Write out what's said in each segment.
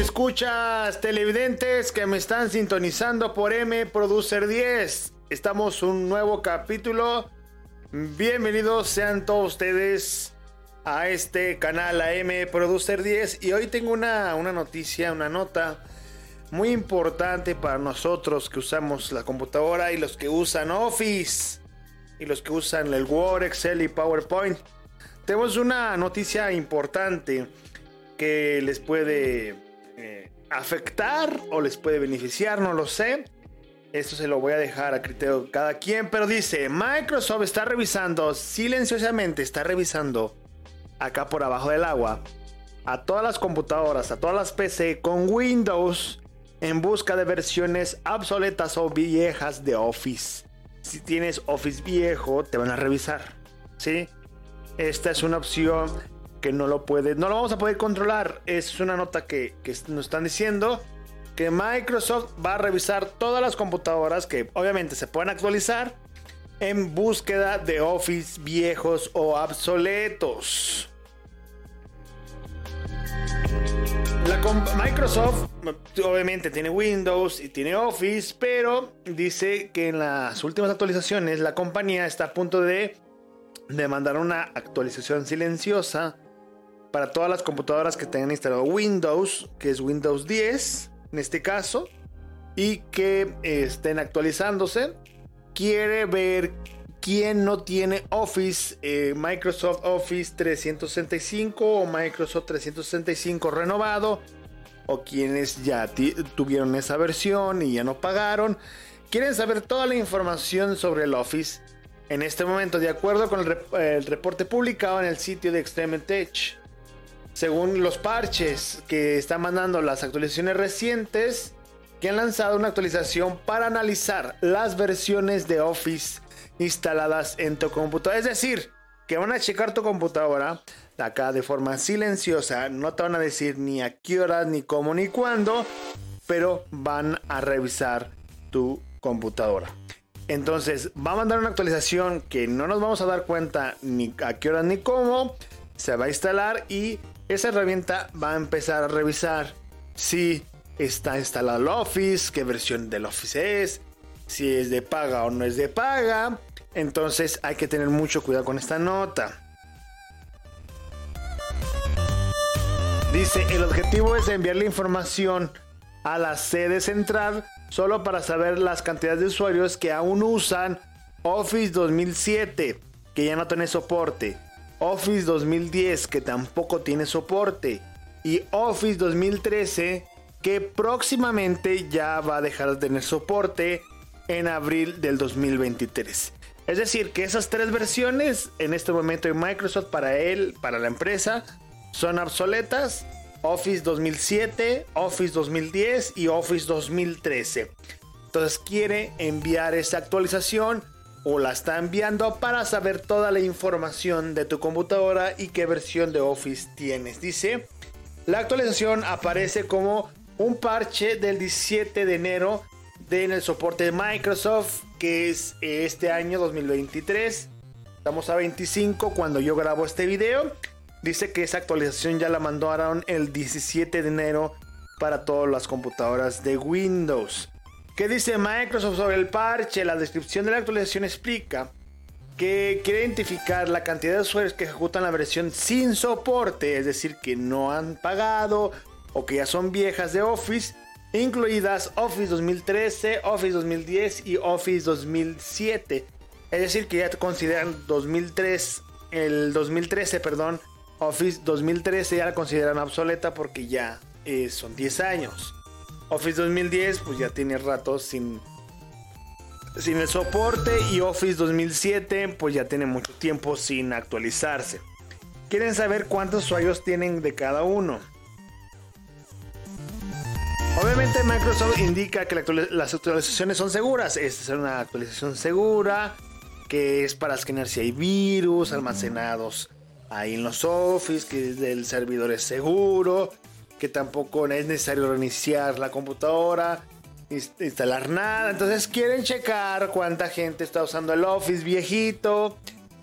escuchas televidentes que me están sintonizando por M Producer 10. Estamos un nuevo capítulo. Bienvenidos sean todos ustedes a este canal AM Producer 10 y hoy tengo una, una noticia, una nota muy importante para nosotros que usamos la computadora y los que usan Office y los que usan el Word, Excel y PowerPoint. Tenemos una noticia importante que les puede eh, afectar o les puede beneficiar, no lo sé. Esto se lo voy a dejar a criterio de cada quien, pero dice, Microsoft está revisando, silenciosamente está revisando, acá por abajo del agua, a todas las computadoras, a todas las PC con Windows en busca de versiones obsoletas o viejas de Office. Si tienes Office viejo, te van a revisar. ¿Sí? Esta es una opción que no lo puede, no lo vamos a poder controlar. Es una nota que, que nos están diciendo que Microsoft va a revisar todas las computadoras que obviamente se pueden actualizar en búsqueda de Office viejos o obsoletos. Microsoft obviamente tiene Windows y tiene Office, pero dice que en las últimas actualizaciones la compañía está a punto de, de mandar una actualización silenciosa para todas las computadoras que tengan instalado Windows, que es Windows 10 en este caso, y que estén actualizándose. Quiere ver quién no tiene Office, eh, Microsoft Office 365 o Microsoft 365 renovado, o quienes ya tuvieron esa versión y ya no pagaron. Quieren saber toda la información sobre el Office. En este momento, de acuerdo con el, el reporte publicado en el sitio de Extreme Tech, según los parches que están mandando las actualizaciones recientes, que han lanzado una actualización para analizar las versiones de Office instaladas en tu computadora. Es decir, que van a checar tu computadora acá de forma silenciosa. No te van a decir ni a qué horas, ni cómo, ni cuándo, pero van a revisar tu computadora. Entonces, va a mandar una actualización que no nos vamos a dar cuenta ni a qué horas ni cómo. Se va a instalar y esa herramienta va a empezar a revisar si está instalado el Office, qué versión del Office es, si es de paga o no es de paga. Entonces hay que tener mucho cuidado con esta nota. Dice, el objetivo es enviarle información a la sede central solo para saber las cantidades de usuarios que aún usan Office 2007, que ya no tiene soporte. Office 2010 que tampoco tiene soporte y Office 2013 que próximamente ya va a dejar de tener soporte en abril del 2023. Es decir, que esas tres versiones en este momento de Microsoft para él, para la empresa, son obsoletas. Office 2007, Office 2010 y Office 2013. Entonces quiere enviar esa actualización o la está enviando para saber toda la información de tu computadora y qué versión de Office tienes. Dice, la actualización aparece como un parche del 17 de enero de en el soporte de Microsoft, que es este año 2023. Estamos a 25 cuando yo grabo este video. Dice que esa actualización ya la mandaron el 17 de enero para todas las computadoras de Windows. ¿Qué dice Microsoft sobre el parche? La descripción de la actualización explica que quiere identificar la cantidad de usuarios que ejecutan la versión sin soporte, es decir, que no han pagado o que ya son viejas de Office, incluidas Office 2013, Office 2010 y Office 2007. Es decir, que ya consideran 2003, el 2013, perdón, Office 2013 ya la consideran obsoleta porque ya eh, son 10 años. Office 2010 pues ya tiene rato sin, sin el soporte y Office 2007 pues ya tiene mucho tiempo sin actualizarse. Quieren saber cuántos usuarios tienen de cada uno. Obviamente Microsoft indica que las actualizaciones son seguras. Esta es una actualización segura que es para escanear si hay virus almacenados ahí en los Office, que el servidor es seguro, que tampoco es necesario reiniciar la computadora, instalar nada. Entonces quieren checar cuánta gente está usando el Office viejito,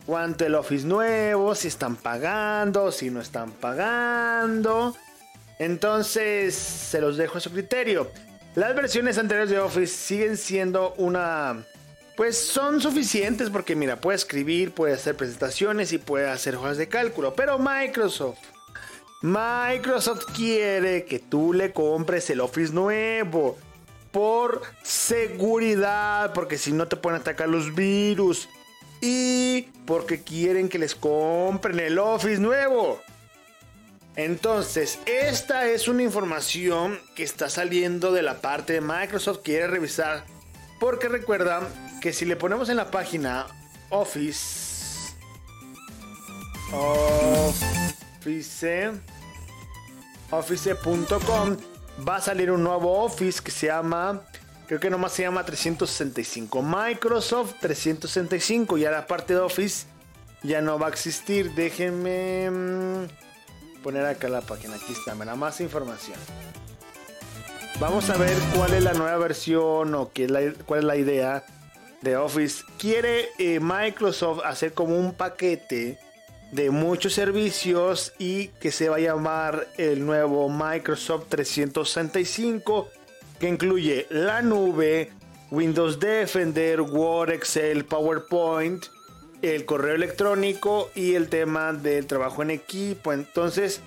cuánto el Office nuevo, si están pagando, si no están pagando. Entonces, se los dejo a su criterio. Las versiones anteriores de Office siguen siendo una... Pues son suficientes porque mira, puede escribir, puede hacer presentaciones y puede hacer hojas de cálculo. Pero Microsoft, Microsoft quiere que tú le compres el Office nuevo. Por seguridad, porque si no te pueden atacar los virus. Y porque quieren que les compren el Office nuevo. Entonces, esta es una información que está saliendo de la parte de Microsoft. Quiere revisar. Porque recuerda que si le ponemos en la página Office. Office. Office.com. Va a salir un nuevo Office que se llama. Creo que nomás se llama 365. Microsoft 365. Ya la parte de Office ya no va a existir. Déjenme mm, poner acá la página. Aquí está, me da más información. Vamos a ver cuál es la nueva versión o qué cuál es la idea de Office. Quiere eh, Microsoft hacer como un paquete de muchos servicios y que se va a llamar el nuevo Microsoft 365 que incluye la nube, Windows Defender, Word, Excel, PowerPoint, el correo electrónico y el tema del trabajo en equipo. Entonces,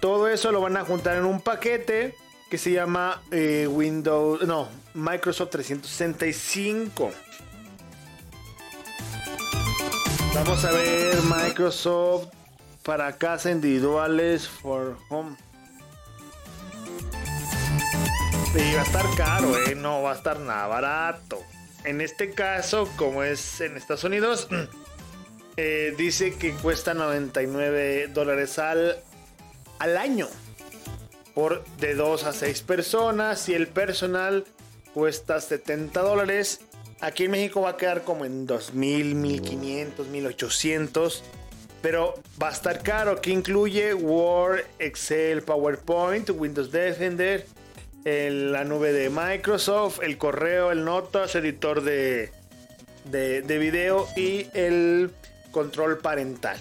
todo eso lo van a juntar en un paquete que se llama eh, Windows, no, Microsoft 365. Vamos a ver Microsoft para casa individuales for home. Y va a estar caro, ¿eh? No va a estar nada barato. En este caso, como es en Estados Unidos, eh, dice que cuesta 99 dólares al, al año. Por de 2 a 6 personas. Y el personal cuesta 70 dólares. Aquí en México va a quedar como en 2000, 1500, 1800. Pero va a estar caro. Que incluye Word, Excel, PowerPoint, Windows Defender la nube de Microsoft, el correo, el Notas, editor de, de, video y el control parental.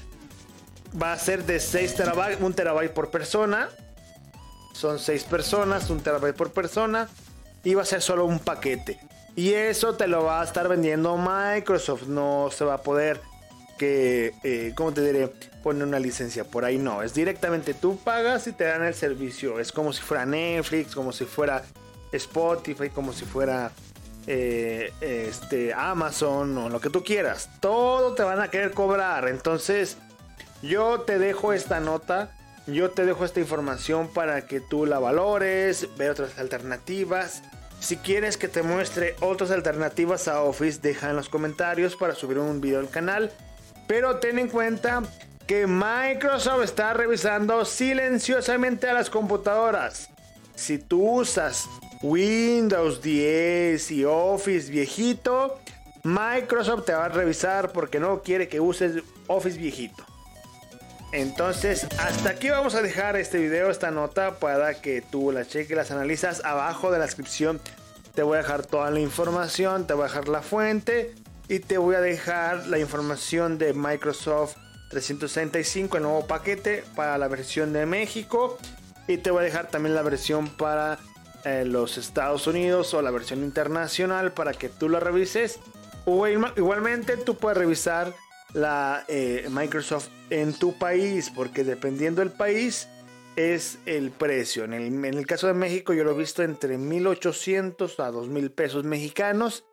Va a ser de 6 terabytes, 1 terabyte por persona. Son 6 personas, 1 terabyte por persona. Y va a ser solo un paquete. Y eso te lo va a estar vendiendo Microsoft. No se va a poder que, eh, ¿cómo te diré? Poner una licencia por ahí. No, es directamente tú pagas y te dan el servicio. Es como si fuera Netflix, como si fuera Spotify, como si fuera eh, este, Amazon o lo que tú quieras. Todo te van a querer cobrar. Entonces, yo te dejo esta nota. Yo te dejo esta información para que tú la valores, ve otras alternativas. Si quieres que te muestre otras alternativas a Office, deja en los comentarios para subir un video al canal. Pero ten en cuenta que Microsoft está revisando silenciosamente a las computadoras. Si tú usas Windows 10 y Office viejito, Microsoft te va a revisar porque no quiere que uses Office viejito. Entonces, hasta aquí vamos a dejar este video, esta nota, para que tú la cheques, las analizas. Abajo de la descripción te voy a dejar toda la información, te voy a dejar la fuente y te voy a dejar la información de Microsoft 365, el nuevo paquete para la versión de México. Y te voy a dejar también la versión para eh, los Estados Unidos o la versión internacional para que tú la revises. Igualmente tú puedes revisar la eh, Microsoft en tu país, porque dependiendo del país es el precio. En el, en el caso de México yo lo he visto entre 1800 a 2000 pesos mexicanos.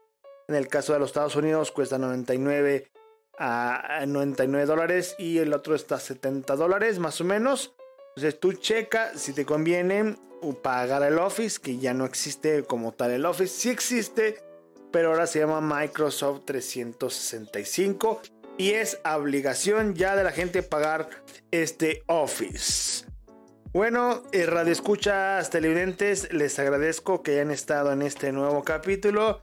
En el caso de los Estados Unidos cuesta 99 a 99 dólares y el otro está a 70 dólares más o menos. Entonces tú checa si te conviene pagar el Office, que ya no existe como tal el Office. Sí existe, pero ahora se llama Microsoft 365 y es obligación ya de la gente pagar este Office. Bueno, eh, radio escuchas televidentes, les agradezco que hayan estado en este nuevo capítulo.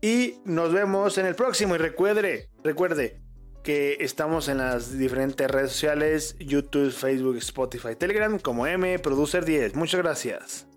Y nos vemos en el próximo. Y recuerde, recuerde que estamos en las diferentes redes sociales: YouTube, Facebook, Spotify, Telegram, como M Producer 10. Muchas gracias.